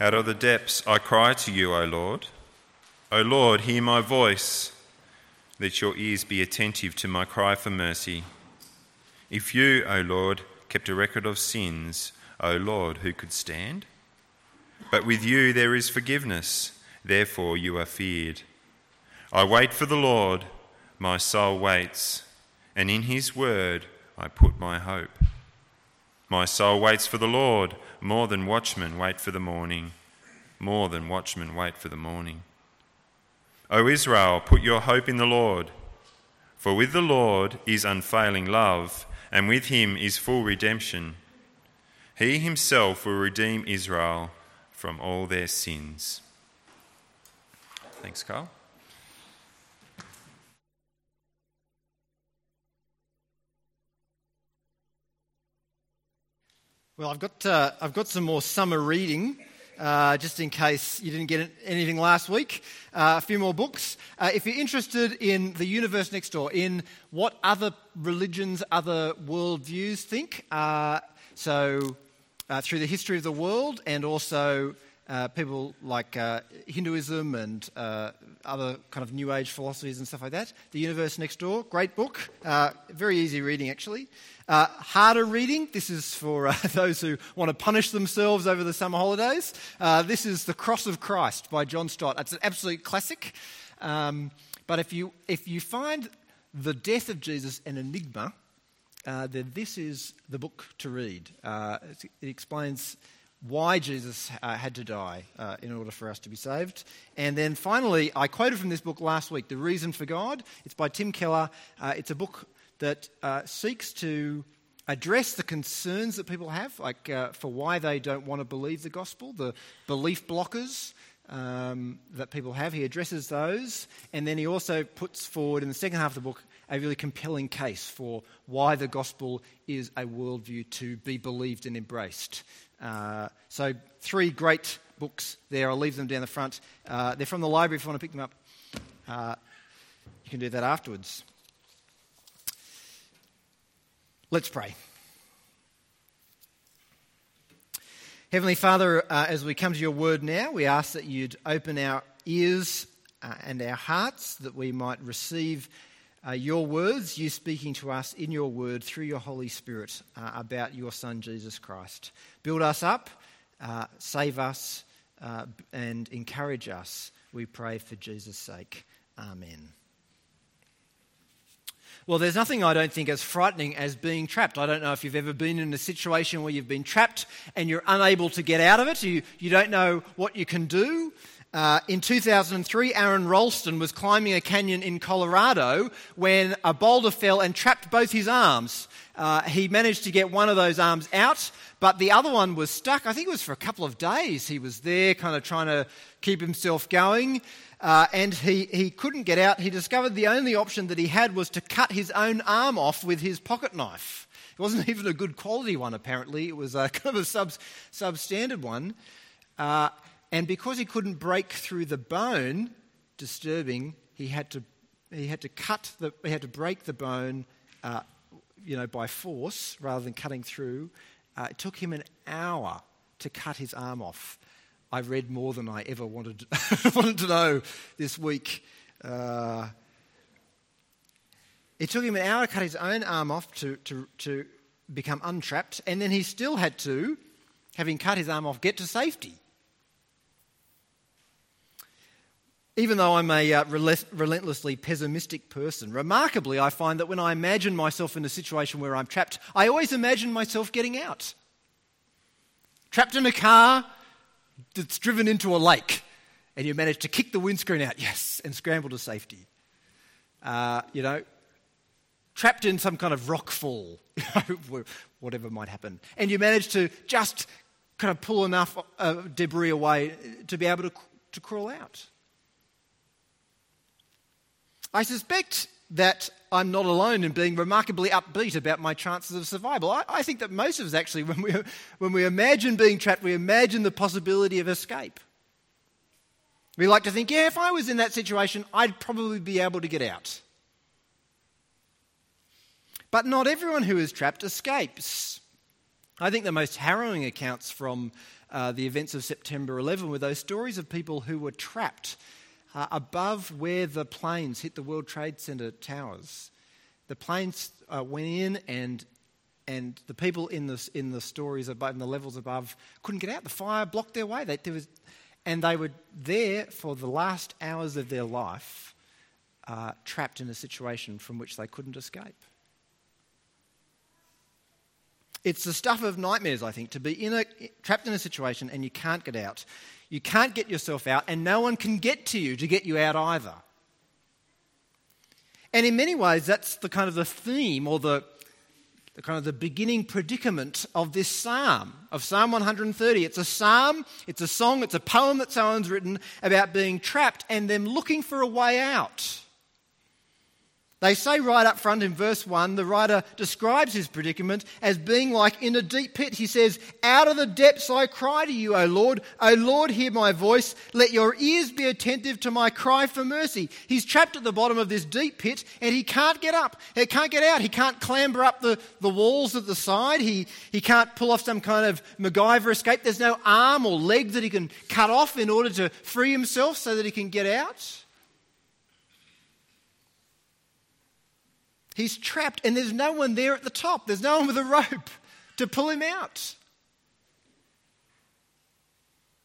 Out of the depths I cry to you, O Lord. O Lord, hear my voice. Let your ears be attentive to my cry for mercy. If you, O Lord, kept a record of sins, O Lord, who could stand? But with you there is forgiveness, therefore you are feared. I wait for the Lord, my soul waits, and in his word I put my hope. My soul waits for the Lord more than watchmen wait for the morning, more than watchmen wait for the morning. O Israel, put your hope in the Lord, for with the Lord is unfailing love, and with him is full redemption. He himself will redeem Israel from all their sins. Thanks, Carl. Well, I've got, uh, I've got some more summer reading, uh, just in case you didn't get anything last week. Uh, a few more books. Uh, if you're interested in the universe next door, in what other religions, other worldviews think, uh, so uh, through the history of the world and also uh, people like uh, Hinduism and uh, other kind of New Age philosophies and stuff like that. The Universe Next Door, great book, uh, very easy reading actually. Uh, harder reading, this is for those who want to punish themselves over the summer holidays. this is The Cross of Christ by John Stott. It's an absolute classic. Um, but if you, if you find the death of Jesus an enigma, then this is the book to read. it explains why Jesus uh, had to die uh, in order for us to be saved. And then finally, I quoted from this book last week, The Reason for God. It's by Tim Keller. Uh, it's a book that uh, seeks to address the concerns that people have, like uh, for why they don't want to believe the gospel, the belief blockers. Um, that people have. He addresses those, and then he also puts forward in the second half of the book a really compelling case for why the gospel is a worldview to be believed and embraced. Uh, so, three great books there. I'll leave them down the front. Uh, they're from the library if you want to pick them up. Uh, you can do that afterwards. Let's pray. Heavenly Father, uh, as we come to your word now, we ask that you'd open our ears uh, and our hearts that we might receive uh, your words, you speaking to us in your word through your Holy Spirit uh, about your Son, Jesus Christ. Build us up, uh, save us, uh, and encourage us, we pray for Jesus' sake. Amen. Well, there's nothing I don't think as frightening as being trapped. I don't know if you've ever been in a situation where you've been trapped and you're unable to get out of it. You, you don't know what you can do. Uh, in 2003, Aron Ralston was climbing a canyon in Colorado when a boulder fell and trapped both his arms. Uh, he managed to get one of those arms out, but the other one was stuck. I think it was for a couple of days. He was there, kind of trying to keep himself going, uh, and he, he couldn't get out. He discovered the only option that he had was to cut his own arm off with his pocket knife. It wasn't even a good quality one, apparently. It was a kind of a sub, substandard one. And because he couldn't break through the bone, disturbing, he had to, he had to cut the, he had to break the bone, uh, you know, by force rather than cutting through. Uh, it took him an hour to cut his arm off. I read more than I ever wanted, wanted to know this week. Uh, it took him an hour to cut his own arm off to, to, to become untrapped, and then he still had to, having cut his arm off, get to safety. Even though I'm a uh, relentlessly pessimistic person, remarkably, I find that when I imagine myself in a situation where I'm trapped, I always imagine myself getting out. Trapped in a car that's driven into a lake, and you manage to kick the windscreen out, yes, and scramble to safety. Uh, you know, trapped in some kind of rock fall, whatever might happen, and you manage to just kind of pull enough uh, debris away to be able to, to crawl out. I suspect that I'm not alone in being remarkably upbeat about my chances of survival. I, I, think that most of us actually, when we, when we imagine being trapped, we imagine the possibility of escape. We like to think, yeah, if I was in that situation, I'd probably be able to get out. But not everyone who is trapped escapes. I think the most harrowing accounts from uh, the events of September 11 were those stories of people who were trapped uh, above where the planes hit the World Trade Center towers. The planes uh, went in, and and the people in the in the stories above, in the levels above, couldn't get out. The fire blocked their way. They, there was, and they were there for the last hours of their life, uh, trapped in a situation from which they couldn't escape. It's the stuff of nightmares, I think, to be in a, trapped in a situation and you can't get out. You can't get yourself out, and no one can get to you to get you out either. And in many ways, that's the kind of the theme or the, the kind of the beginning predicament of this psalm, of Psalm 130. It's a psalm, it's a song, it's a poem that someone's written about being trapped and them looking for a way out. They say right up front in verse 1, the writer describes his predicament as being like in a deep pit. He says, Out of the depths I cry to you, O Lord. O Lord, hear my voice. Let your ears be attentive to my cry for mercy. He's trapped at the bottom of this deep pit and he can't get up. He can't get out. He can't clamber up the, the walls at the side. He, he can't pull off some kind of MacGyver escape. There's no arm or leg that he can cut off in order to free himself so that he can get out. He's trapped, and there's no one there at the top. There's no one with a rope to pull him out.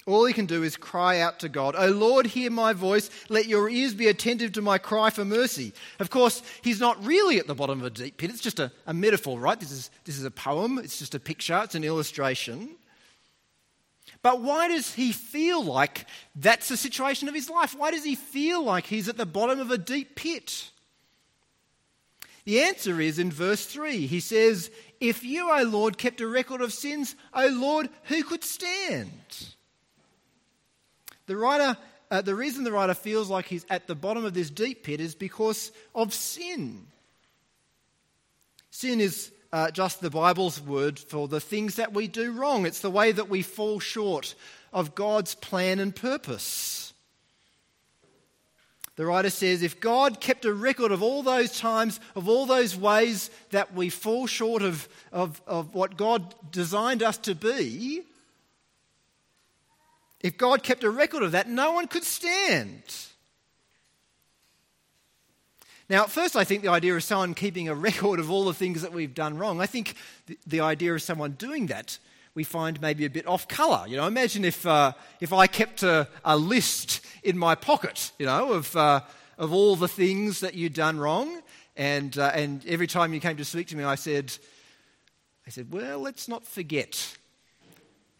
All he can do is cry out to God, O Lord, hear my voice. Let your ears be attentive to my cry for mercy. Of course, he's not really at the bottom of a deep pit. It's just a, a metaphor, right? This is, this is a poem, it's just a picture, it's an illustration. But why does he feel like that's the situation of his life? Why does he feel like he's at the bottom of a deep pit? The answer is in verse 3. He says, If you, O Lord, kept a record of sins, O Lord, who could stand? The writer, uh, the reason the writer feels like he's at the bottom of this deep pit is because of sin. Sin is uh, just the Bible's word for the things that we do wrong. It's the way that we fall short of God's plan and purpose. The writer says, if God kept a record of all those times, of all those ways that we fall short of, of, of what God designed us to be, if God kept a record of that, no one could stand. Now, at first, I think the idea of someone keeping a record of all the things that we've done wrong, I think the, the idea of someone doing that we find maybe a bit off colour. You know, imagine if, uh, if I kept a, a, list in my pocket, you know, of, uh, of all the things that you'd done wrong, and, uh, and every time you came to speak to me, I said, I said, well, let's not forget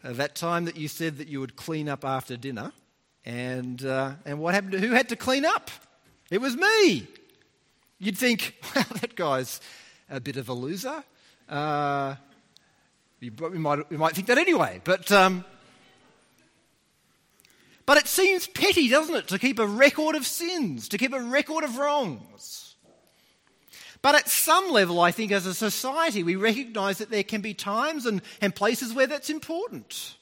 that time that you said that you would clean up after dinner, and, uh, and what happened to who had to clean up? It was me. You'd think, wow, that guy's a bit of a loser. Uh, you, might, you might think that anyway, but, um, but it seems petty, doesn't it, to keep a record of sins, to keep a record of wrongs. But at some level, I think as a society, we recognize that there can be times and, and places where that's important.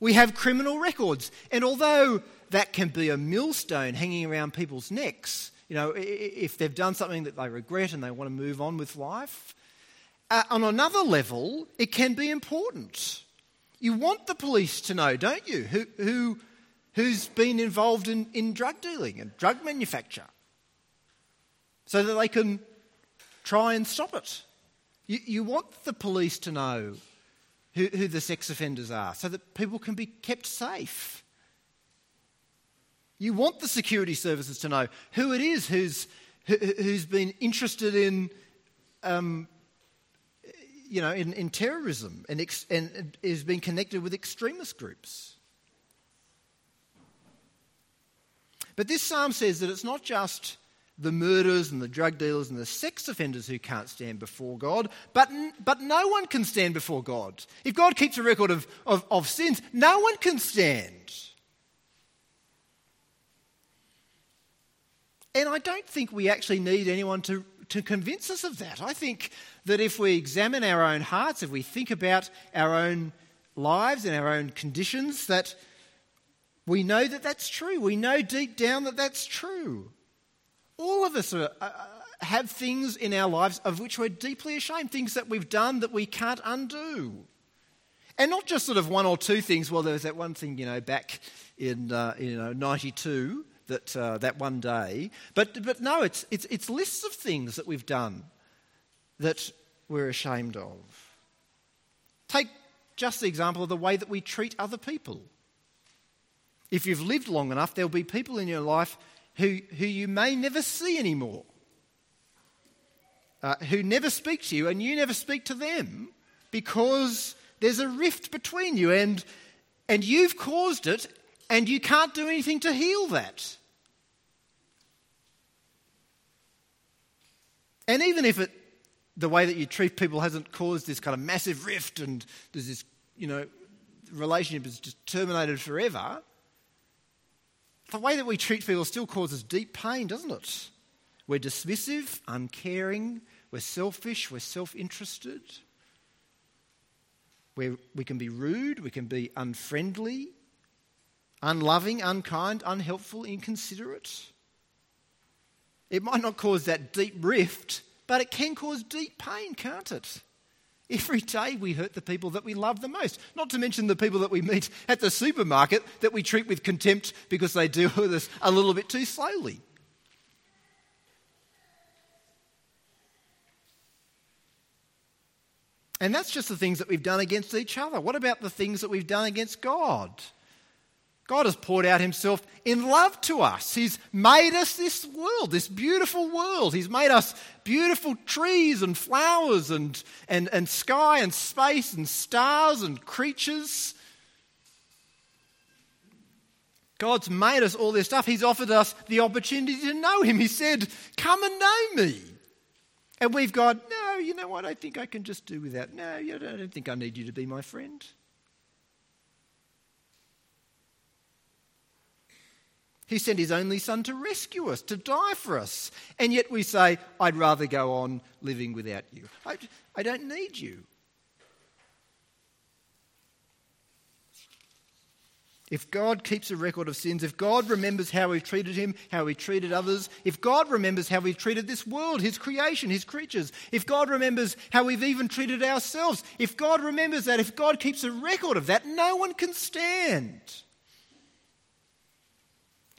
We have criminal records, and although that can be a millstone hanging around people's necks, you know, if they've done something that they regret and they want to move on with life, uh, on another level, it can be important. You want the police to know, don't you, who, who, who's been involved in, in drug dealing and drug manufacture so that they can try and stop it. You, you want the police to know who, who the sex offenders are so that people can be kept safe. You want the security services to know who it is who's, who, who's been interested in um, you know, in, in terrorism and, ex, and is being connected with extremist groups. But this psalm says that it's not just the murderers and the drug dealers and the sex offenders who can't stand before God, but, but no one can stand before God. If God keeps a record of, of, of sins, no one can stand. And I don't think we actually need anyone to, to convince us of that. I think that if we examine our own hearts, if we think about our own lives and our own conditions, that we know that that's true. We know deep down that that's true. All of us are, have things in our lives of which we're deeply ashamed, things that we've done that we can't undo. And not just sort of one or two things. Well, there was that one thing, you know, back in uh, you know, 92, that, uh, that one day. But, but no, it's, it's, it's lists of things that we've done that we're ashamed of. Take just the example of the way that we treat other people. If you've lived long enough, there'll be people in your life who, who you may never see anymore, uh, who never speak to you and you never speak to them because there's a rift between you and, and you've caused it and you can't do anything to heal that. And even if it, the way that you treat people hasn't caused this kind of massive rift and there's this, you know, relationship is just terminated forever, the way that we treat people still causes deep pain, doesn't it? We're dismissive, uncaring, we're selfish, we're self interested. we we can be rude, we can be unfriendly, unloving, unkind, unhelpful, inconsiderate. It might not cause that deep rift, but it can cause deep pain, can't it? Every day we hurt the people that we love the most. Not to mention the people that we meet at the supermarket that we treat with contempt because they deal with us a little bit too slowly. And that's just the things that we've done against each other. What about the things that we've done against God? God has poured out himself in love to us. He's made us this world, this beautiful world. He's made us beautiful trees and flowers and, and, and sky and space and stars and creatures. God's made us all this stuff. He's offered us the opportunity to know Him. He said, Come and know me. And we've gone, No, you know what? I think I can just do without. No, I don't think I need you to be my friend. He sent his only son to rescue us, to die for us. And yet we say, I'd rather go on living without you. I, I don't need you. If God keeps a record of sins, if God remembers how we've treated him, how we treated others, if God remembers how we've treated this world, his creation, his creatures, if God remembers how we've even treated ourselves, if God remembers that, if God keeps a record of that, no one can stand.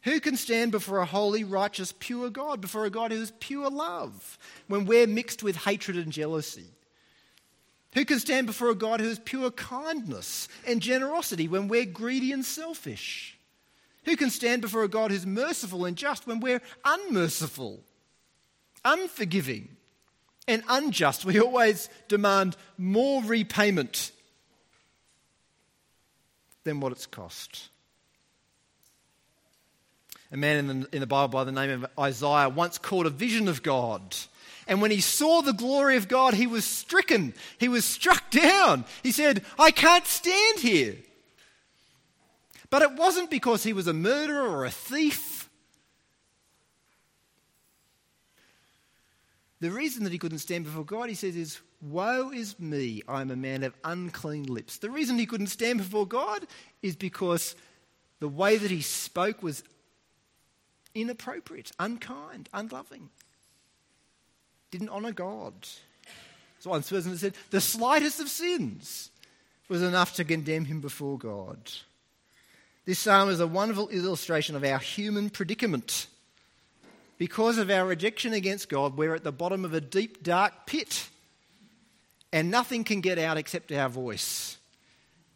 Who can stand before a holy, righteous, pure God, before a God who is pure love, when we're mixed with hatred and jealousy? Who can stand before a God who is pure kindness and generosity when we're greedy and selfish? Who can stand before a God who's merciful and just when we're unmerciful, unforgiving, and unjust? We always demand more repayment than what it's cost. A man in the, in the Bible by the name of Isaiah once caught a vision of God. And when he saw the glory of God, he was stricken. He was struck down. He said, I can't stand here. But it wasn't because he was a murderer or a thief. The reason that he couldn't stand before God, he says, is Woe is me, I'm a man of unclean lips. The reason he couldn't stand before God is because the way that he spoke was inappropriate, unkind, unloving. Didn't honour God. So one person said, the slightest of sins was enough to condemn him before God. This psalm is a wonderful illustration of our human predicament. Because of our rejection against God, we're at the bottom of a deep, dark pit. And nothing can get out except our voice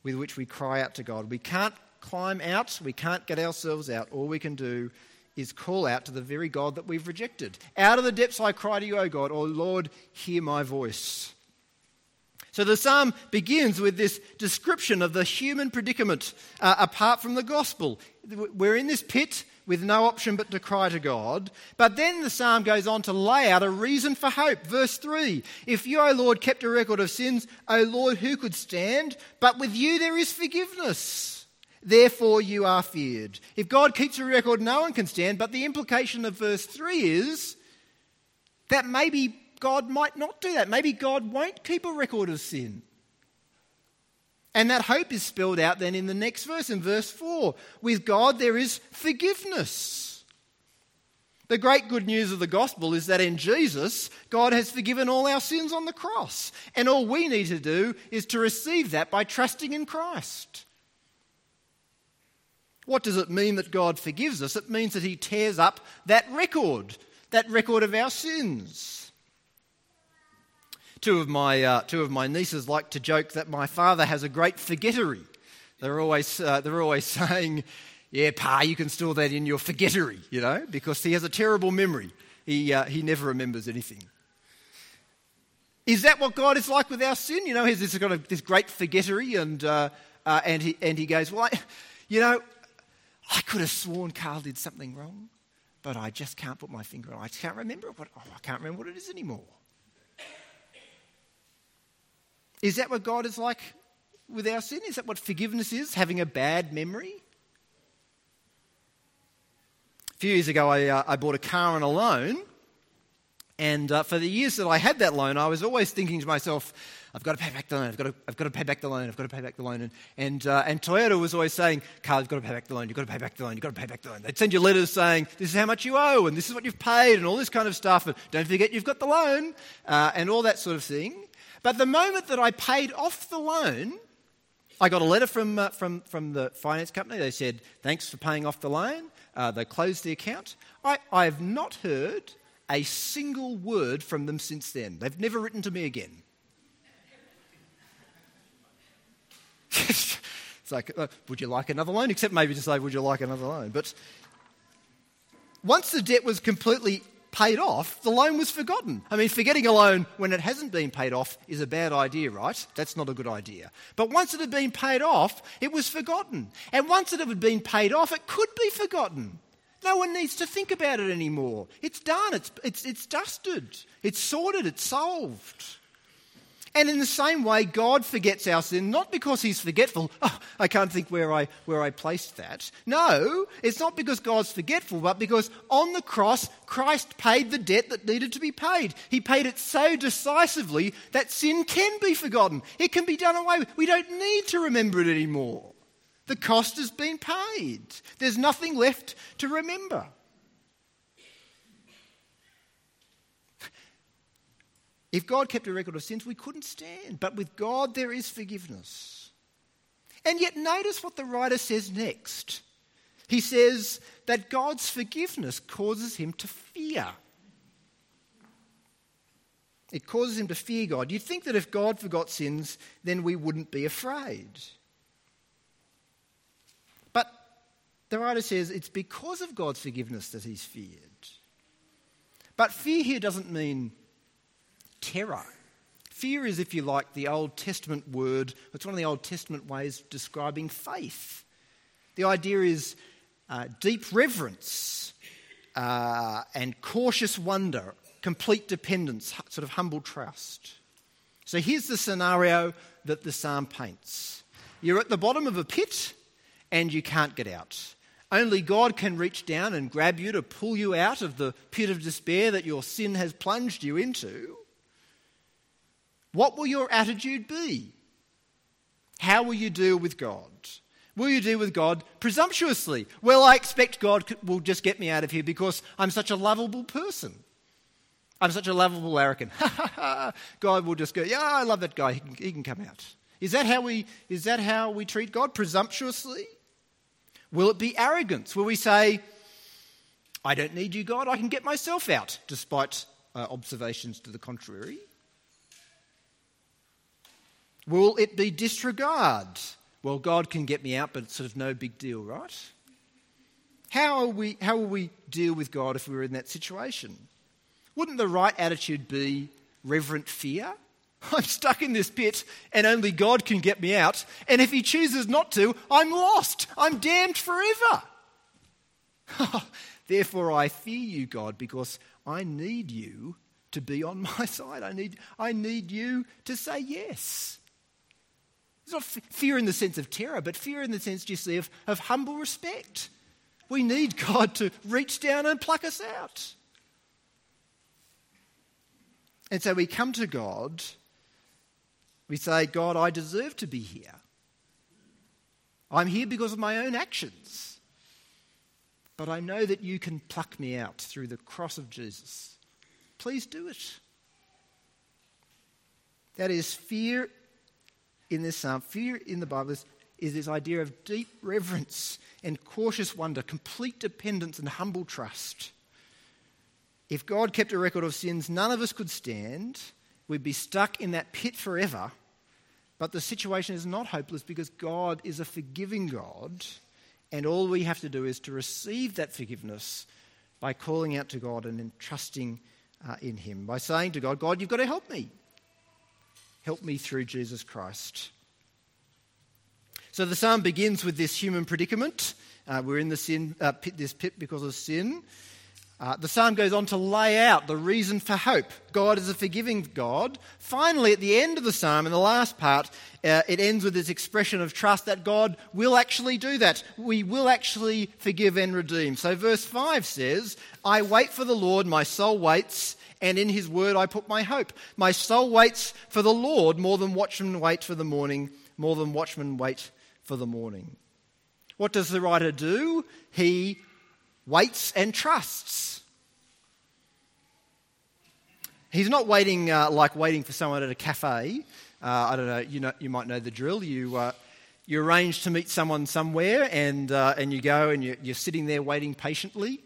with which we cry out to God. We can't climb out, we can't get ourselves out. All we can do is call out to the very God that we've rejected. Out of the depths I cry to you, O God, O Lord, hear my voice. So the psalm begins with this description of the human predicament uh, apart from the gospel. We're in this pit with no option but to cry to God. But then the psalm goes on to lay out a reason for hope. Verse 3 If you, O Lord, kept a record of sins, O Lord, who could stand? But with you there is forgiveness therefore you are feared. If God keeps a record, no one can stand. But the implication of verse 3 is that maybe God might not do that. Maybe God won't keep a record of sin. And that hope is spelled out then in the next verse, in verse 4. With God there is forgiveness. The great good news of the gospel is that in Jesus, God has forgiven all our sins on the cross. And all we need to do is to receive that by trusting in Christ. What does it mean that God forgives us? It means that He tears up that record, that record of our sins. Two of my, uh, two of my nieces like to joke that my father has a great forgettery. They're always, uh, they're always saying, Yeah, Pa, you can store that in your forgettery, you know, because he has a terrible memory. He, uh, he never remembers anything. Is that what God is like with our sin? You know, he's this, got this great forgettery, and, uh, uh, and, he, and he goes, Well, I, you know, I could have sworn Carl did something wrong, but I just can't put my finger on it. I can't remember what, oh, I can't remember what it is anymore. Is that what God is like with our sin? Is that what forgiveness is? Having a bad memory? A few years ago, I, uh, I bought a car on a loan. And uh, for the years that I had that loan, I was always thinking to myself, I've got to pay back the loan. I've got to, I've got to pay back the loan. I've got to pay back the loan. And, and, uh, and Toyota was always saying, Carl, you've got to pay back the loan. You've got to pay back the loan. You've got to pay back the loan. They'd send you letters saying, this is how much you owe and this is what you've paid and all this kind of stuff. And don't forget you've got the loan uh, and all that sort of thing. But the moment that I paid off the loan, I got a letter from, uh, from, from the finance company. They said, thanks for paying off the loan. Uh, they closed the account. I, I have not heard a single word from them since then. They've never written to me again. It's like, uh, would you like another loan? Except maybe to say, would you like another loan? But once the debt was completely paid off, the loan was forgotten. I mean, forgetting a loan when it hasn't been paid off is a bad idea, right? That's not a good idea. But once it had been paid off, it was forgotten. And once it had been paid off, it could be forgotten. No one needs to think about it anymore. It's done, it's, it's, it's dusted, it's sorted, it's solved. And in the same way, God forgets our sin, not because he's forgetful. Oh, I can't think where I, where I placed that. No, it's not because God's forgetful, but because on the cross, Christ paid the debt that needed to be paid. He paid it so decisively that sin can be forgotten. It can be done away with. We don't need to remember it anymore. The cost has been paid. There's nothing left to remember. If God kept a record of sins, we couldn't stand. But with God, there is forgiveness. And yet, notice what the writer says next. He says that God's forgiveness causes him to fear. It causes him to fear God. You'd think that if God forgot sins, then we wouldn't be afraid. But the writer says it's because of God's forgiveness that he's feared. But fear here doesn't mean terror. Fear is, if you like, the Old Testament word, it's one of the Old Testament ways of describing faith. The idea is uh, deep reverence uh, and cautious wonder, complete dependence, sort of humble trust. So here's the scenario that the psalm paints you're at the bottom of a pit and you can't get out. Only God can reach down and grab you to pull you out of the pit of despair that your sin has plunged you into. What will your attitude be? How will you deal with God? Will you deal with God presumptuously? Well, I expect God will just get me out of here because I'm such a lovable person. I'm such a lovable arrogant. God will just go, yeah, I love that guy. He can, he can come out. Is that, how we, is that how we treat God? Presumptuously? Will it be arrogance? Will we say, I don't need you, God, I can get myself out, despite uh, observations to the contrary? Will it be disregard? Well, God can get me out, but it's sort of no big deal, right? How, are we, how will we deal with God if we were in that situation? Wouldn't the right attitude be reverent fear? I'm stuck in this pit and only God can get me out. And if He chooses not to, I'm lost. I'm damned forever. Therefore, I fear you, God, because I need you to be on my side. I need, I need you to say yes. It's not fear in the sense of terror, but fear in the sense, see, of, of humble respect. We need God to reach down and pluck us out. And so we come to God, we say, God, I deserve to be here. I'm here because of my own actions. but I know that you can pluck me out through the cross of Jesus. Please do it. That is fear in this psalm. Fear in the Bible is, is this idea of deep reverence and cautious wonder, complete dependence and humble trust. If God kept a record of sins none of us could stand, we'd be stuck in that pit forever. But the situation is not hopeless because God is a forgiving God, and all we have to do is to receive that forgiveness by calling out to God and entrusting uh, in Him, by saying to God, God, you've got to help me. Help me through Jesus Christ. So the psalm begins with this human predicament. Uh, we're in the sin, uh, pit, this pit because of sin. Uh, the psalm goes on to lay out the reason for hope. God is a forgiving God. Finally, at the end of the psalm, in the last part, uh, it ends with this expression of trust that God will actually do that. We will actually forgive and redeem. So, verse 5 says, I wait for the Lord, my soul waits, and in his word I put my hope. My soul waits for the Lord more than watchmen wait for the morning, more than watchmen wait for the morning. What does the writer do? He waits and trusts. He's not waiting uh, like waiting for someone at a cafe. Uh, I don't know you, know, you might know the drill. You, uh, you arrange to meet someone somewhere and, uh, and you go and you're, you're, sitting there waiting patiently.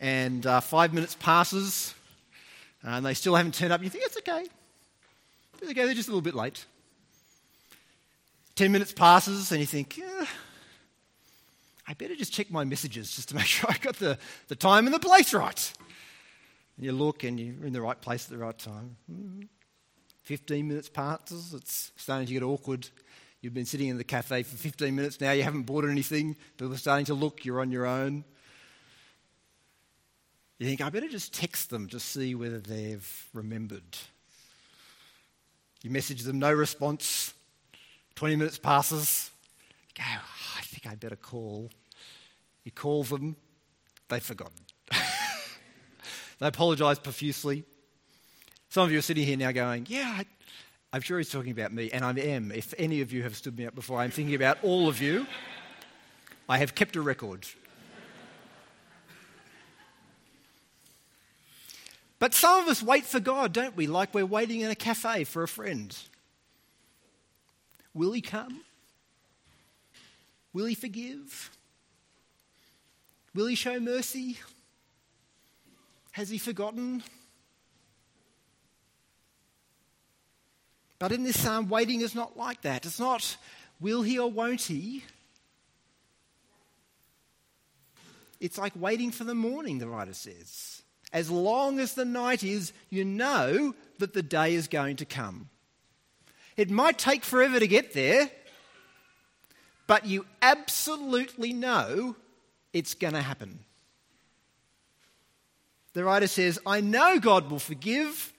And uh, five minutes passes and they still haven't turned up. You think it's okay. It's okay, they're just a little bit late. Ten minutes passes and you think, eh, I better just check my messages just to make sure I got the, the time and the place right. And you look and you're in the right place at the right time. 15 minutes passes, it's starting to get awkward. You've been sitting in the cafe for 15 minutes now, you haven't bought anything, people are starting to look, you're on your own. You think, I better just text them to see whether they've remembered. You message them, no response. 20 minutes passes. You go, oh, I think I'd better call. You call them, they've forgotten. they apologise profusely. Some of you are sitting here now going, Yeah, I, I'm sure he's talking about me, and I am. If any of you have stood me up before, I'm thinking about all of you. I have kept a record. But some of us wait for God, don't we? Like we're waiting in a cafe for a friend. Will he come? Will he forgive? Will he show mercy? Has he forgotten? But in this psalm, waiting is not like that. It's not will he or won't he. It's like waiting for the morning, the writer says. As long as the night is, you know that the day is going to come. It might take forever to get there, but you absolutely know it's going to happen. The writer says, I know God will forgive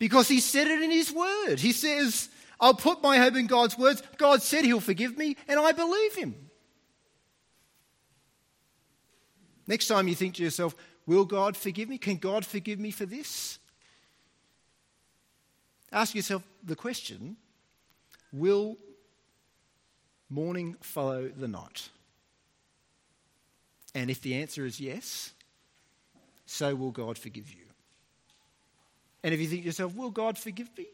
because he said it in his word. He says, I'll put my hope in God's words. God said he'll forgive me, and I believe him. Next time you think to yourself, Will God forgive me? Can God forgive me for this? Ask yourself the question Will morning follow the night? And if the answer is yes, so will God forgive you. And if you think to yourself, will God forgive me?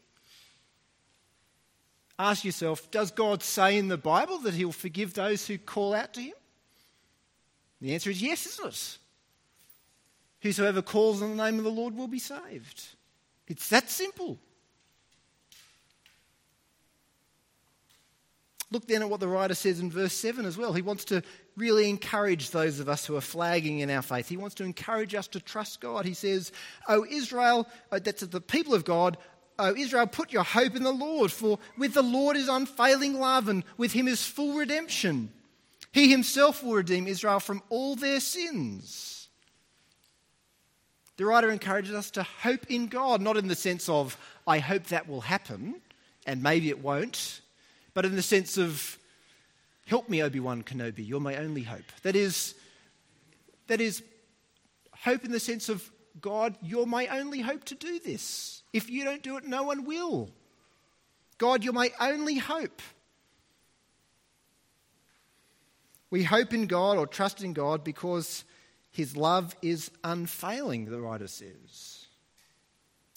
Ask yourself, does God say in the Bible that he'll forgive those who call out to him? The answer is yes, isn't it? Whosoever calls on the name of the Lord will be saved. It's that simple. Look then at what the writer says in verse 7 as well. He wants to really encourage those of us who are flagging in our faith. He wants to encourage us to trust God. He says, O Israel, uh, that's the people of God, O Israel, put your hope in the Lord, for with the Lord is unfailing love, and with him is full redemption. He himself will redeem Israel from all their sins. The writer encourages us to hope in God, not in the sense of, I hope that will happen, and maybe it won't but in the sense of, help me, Obi Wan Kenobi, you're my only hope. That is, that is hope in the sense of, God, you're my only hope to do this. If you don't do it, no one will. God, you're my only hope. We hope in God or trust in God because his love is unfailing, the writer says.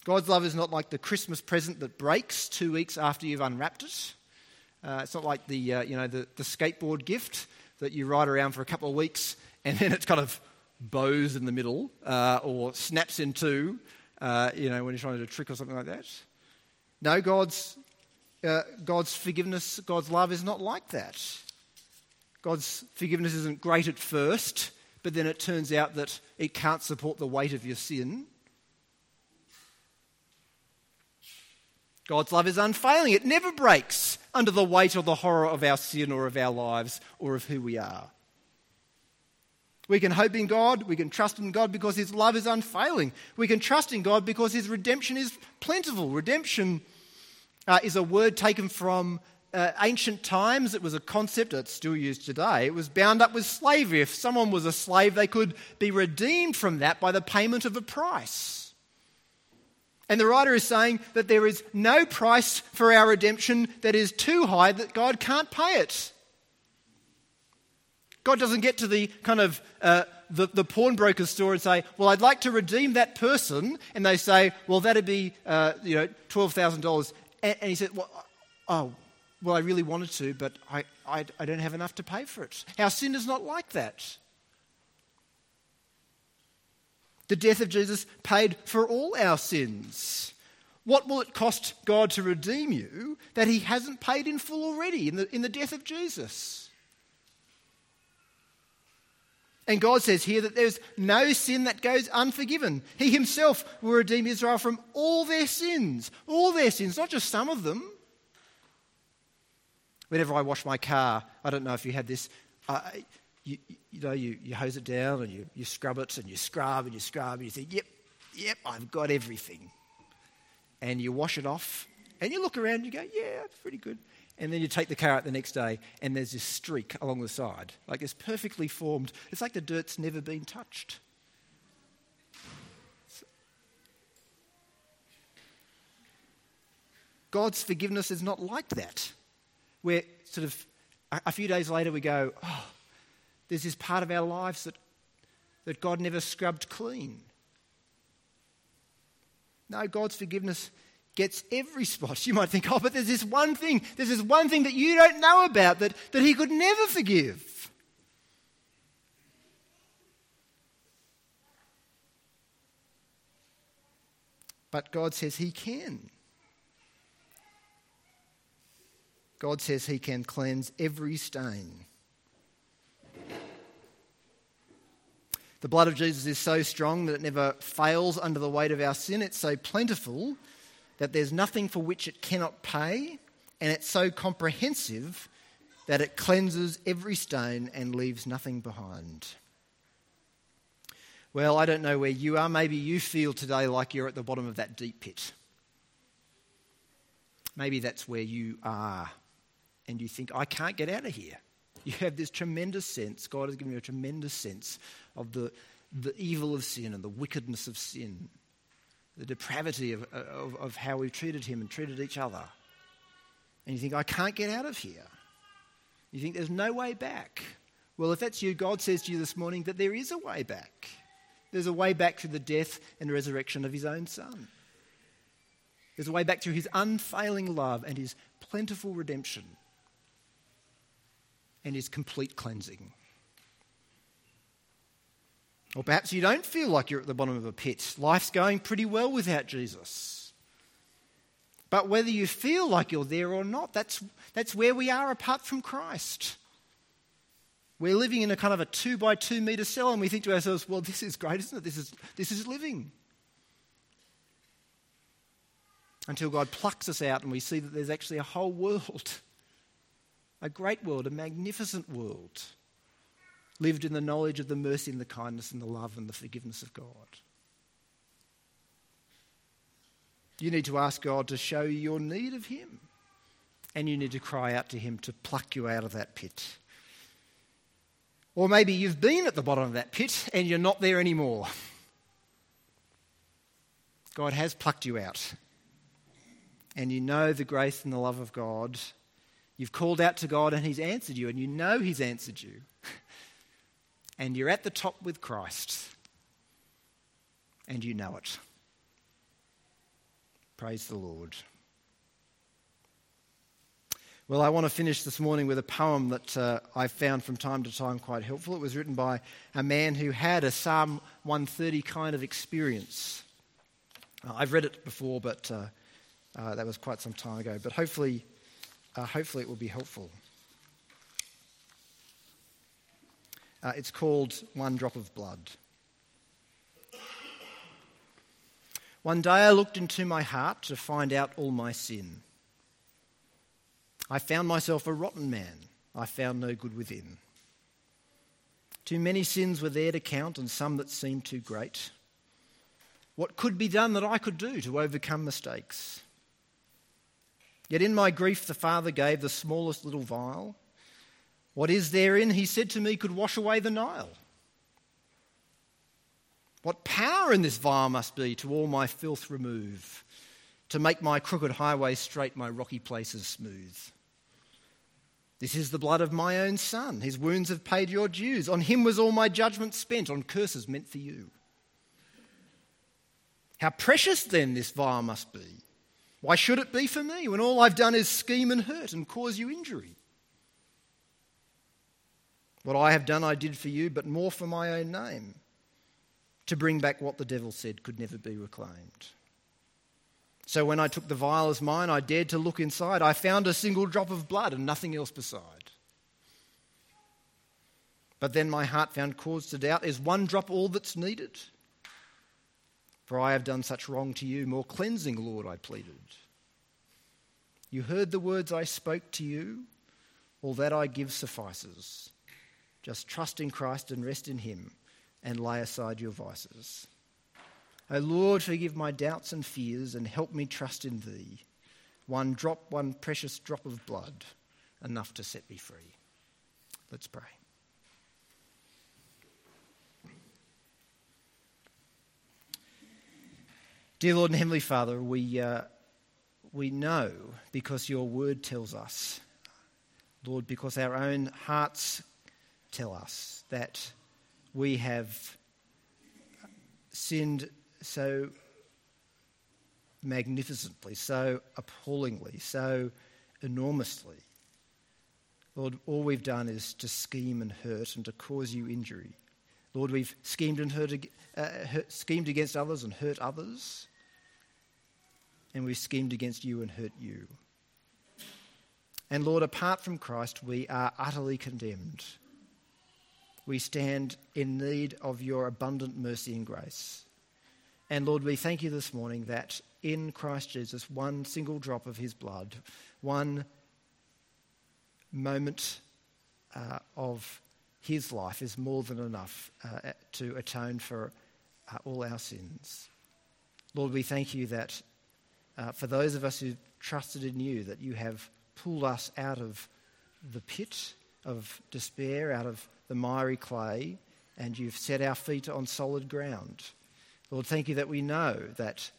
God's love is not like the Christmas present that breaks two weeks after you've unwrapped it. Uh, it's not like the, uh, you know, the, the skateboard gift that you ride around for a couple of weeks and then it's kind of bows in the middle uh, or snaps in two, uh, you know, when you're trying to do a trick or something like that. No, God's, uh, God's forgiveness, God's love is not like that. God's forgiveness isn't great at first, but then it turns out that it can't support the weight of your sin. God's love is unfailing. It never breaks under the weight or the horror of our sin or of our lives or of who we are. We can hope in God, we can trust in God because His love is unfailing. We can trust in God because His redemption is plentiful. Redemption uh, is a word taken from uh, ancient times. It was a concept that's still used today. It was bound up with slavery. If someone was a slave, they could be redeemed from that by the payment of a price. And the writer is saying that there is no price for our redemption that is too high that God can't pay it. God doesn't get to the kind of uh, the, the pawnbroker store and say, "Well, I'd like to redeem that person," and they say, "Well, that'd be uh, you know twelve thousand dollars," and he said, "Well, oh, well, I really wanted to, but I, I, I don't have enough to pay for it." Our sin is not like that. The death of Jesus paid for all our sins. What will it cost God to redeem you that He hasn't paid in full already in the, in the death of Jesus? And God says here that there's no sin that goes unforgiven. He himself will redeem Israel from all their sins. All their sins, not just some of them. Whenever I wash my car, I don't know if you had this, uh, you, you, know, you, you hose it down and you, you scrub it and you scrub and you scrub and you think, yep, yep, I've got everything. And you wash it off and you look around and you go, yeah, pretty good and then you take the car out the next day and there's this streak along the side. Like it's perfectly formed. It's like the dirt's never been touched. God's forgiveness is not like that. Where sort of a few days later we go, oh, there's this part of our lives that, that God never scrubbed clean. No, God's forgiveness gets every spot. You might think, oh, but there's this one thing, there's this one thing that you don't know about that, that he could never forgive. But God says he can. God says he can cleanse every stain. The blood of Jesus is so strong that it never fails under the weight of our sin. It's so plentiful that there's nothing for which it cannot pay, and it's so comprehensive that it cleanses every stain and leaves nothing behind. Well, I don't know where you are. Maybe you feel today like you're at the bottom of that deep pit. Maybe that's where you are, and you think, I can't get out of here. You have this tremendous sense, God has given you a tremendous sense of the, the evil of sin and the wickedness of sin the depravity of, of, of how we've treated him and treated each other. And you think, I can't get out of here. You think there's no way back. Well, if that's you, God says to you this morning that there is a way back. There's a way back through the death and resurrection of his own Son. There's a way back through his unfailing love and his plentiful redemption and his complete cleansing. Or perhaps you don't feel like you're at the bottom of a pit. Life's going pretty well without Jesus. But whether you feel like you're there or not, that's, that's where we are apart from Christ. We're living in a kind of a two by two metre cell, and we think to ourselves, well, this is great, isn't it? This is, this is living. Until God plucks us out and we see that there's actually a whole world, a great world, a magnificent world lived in the knowledge of the mercy and the kindness and the love and the forgiveness of God. You need to ask God to show you your need of Him. And you need to cry out to Him to pluck you out of that pit. Or maybe you've been at the bottom of that pit and you're not there anymore. God has plucked you out. And you know the grace and the love of God You've called out to God and He's answered you, and you know He's answered you. and you're at the top with Christ, and you know it. Praise the Lord. Well, I want to finish this morning with a poem that uh, I found from time to time quite helpful. It was written by a man who had a Psalm 130 kind of experience. Uh, I've read it before, but uh, uh that was quite some time ago. But hopefully, uh, hopefully it will be helpful. Uh, it's called One Drop of Blood. One day I looked into my heart to find out all my sin. I found myself a rotten man. I found no good within. Too many sins were there to count, and some that seemed too great. What could be done that I could do to overcome mistakes? Yet in my grief, the Father gave the smallest little vial. What is therein, he said to me, could wash away the Nile. What power in this vial must be to all my filth remove, to make my crooked highways straight, my rocky places smooth. This is the blood of my own son. His wounds have paid your dues. On him was all my judgment spent, on curses meant for you. How precious then this vial must be. Why should it be for me when all I've done is scheme and hurt and cause you injury? What I have done, I did for you, but more for my own name, to bring back what the devil said could never be reclaimed. So when I took the vial as mine, I dared to look inside. I found a single drop of blood and nothing else beside. But then my heart found cause to doubt is one drop all that's needed? For I have done such wrong to you. More cleansing, Lord, I pleaded. You heard the words I spoke to you. All that I give suffices. Just trust in Christ and rest in Him and lay aside your vices. O Lord, forgive my doubts and fears and help me trust in Thee. One drop, one precious drop of blood, enough to set me free. Let's pray. Dear Lord and Heavenly Father, we, uh, we know because your word tells us, Lord, because our own hearts tell us that we have sinned so magnificently, so appallingly, so enormously. Lord, all we've done is to scheme and hurt and to cause you injury. Lord, we've schemed and hurt, uh, hurt, schemed against others and hurt others, and we've schemed against you and hurt you. And Lord, apart from Christ, we are utterly condemned. We stand in need of your abundant mercy and grace. And Lord, we thank you this morning that in Christ Jesus, one single drop of his blood, one moment uh, of his life is more than enough uh, to atone for uh, all our sins. Lord, we thank you that uh, for those of us who trusted in you, that you have pulled us out of the pit of despair, out of the miry clay, and you've set our feet on solid ground. Lord, thank you that we know that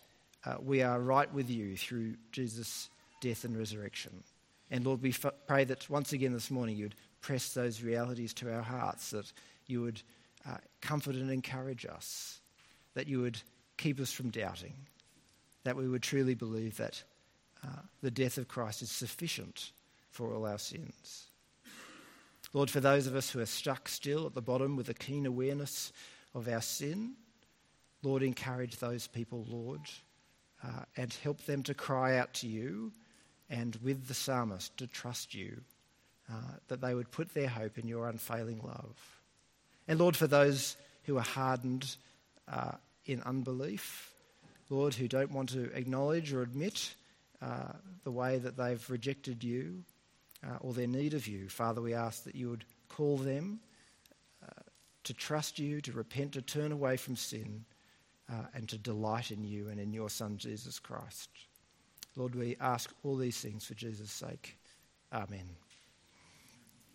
uh, we are right with you through Jesus' death and resurrection. And Lord, we f- pray that once again this morning you'd press those realities to our hearts, that you would uh, comfort and encourage us, that you would keep us from doubting, that we would truly believe that uh, the death of Christ is sufficient for all our sins. Lord, for those of us who are stuck still at the bottom with a keen awareness of our sin, Lord, encourage those people, Lord, uh, and help them to cry out to you and with the psalmist to trust you, uh, that they would put their hope in your unfailing love. And Lord, for those who are hardened uh, in unbelief, Lord, who don't want to acknowledge or admit uh, the way that they've rejected you uh, or their need of you, Father, we ask that you would call them uh, to trust you, to repent, to turn away from sin uh, and to delight in you and in your Son, Jesus Christ. Lord, we ask all these things for Jesus' sake. Amen.